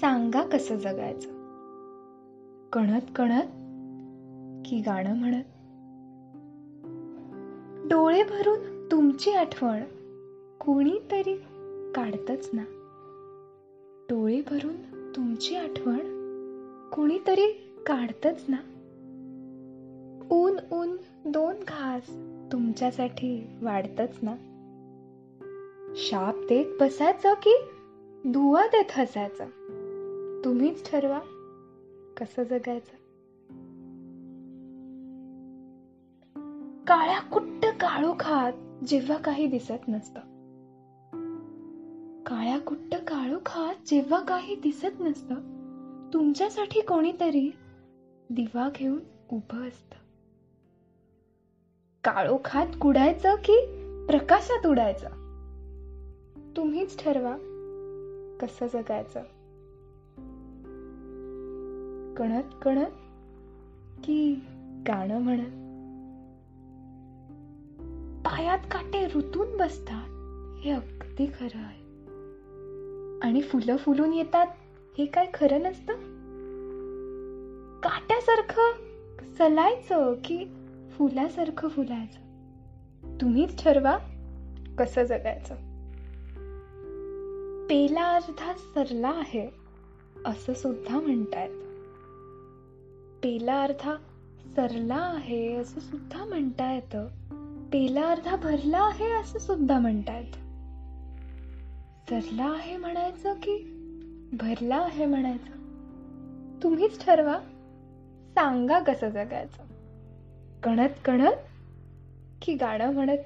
सांगा कसं जगायचं? कणत कणत की गाणं म्हणत. डोळे भरून तुमची आठवण कोणीतरी काढतच ना. डोळे भरून तुमची आठवण कोणीतरी काढतच ना. ऊन ऊन दोन घास तुमच्यासाठी वाढतच ना. शाप देत बसायचं की धुवा देत हसायचं? तुम्हीच ठरवा कसं जगायचं. काळ्या कुट्ट काळू खात जेव्हा काही दिसत नसतं. काळ्या कुट्ट काळू खात जेव्हा काही दिसत नसतं तुमच्यासाठी कोणीतरी दिवा घेऊन उभं असत. काळोखात कुडायचं की प्रकाशात उडायचं? तुम्हीच ठरवा कसं जगायचं. कणत कणत की गाणं म्हणत. पायात काटे रुतून बसतात हे अगदी खरं आहे. आणि फुलं फुलून येतात हे काय खरं नसतं? काट्यासारखं सलायचं की फुलासारखं फुलायचं? तुम्हीच ठरवा कसं जगायचं. पेला अर्धा सरला आहे असं सुद्धा म्हणता पेला अर्धा सरला आहे असं सुद्धा म्हणता येतं. पेला अर्धा भरला आहे असं सुद्धा म्हणता येतं. सरला आहे म्हणायचं की भरला आहे म्हणायचं? तुम्हीच ठरवा. सांगा कसं जगायचं? कणत कणत की गाणं म्हणत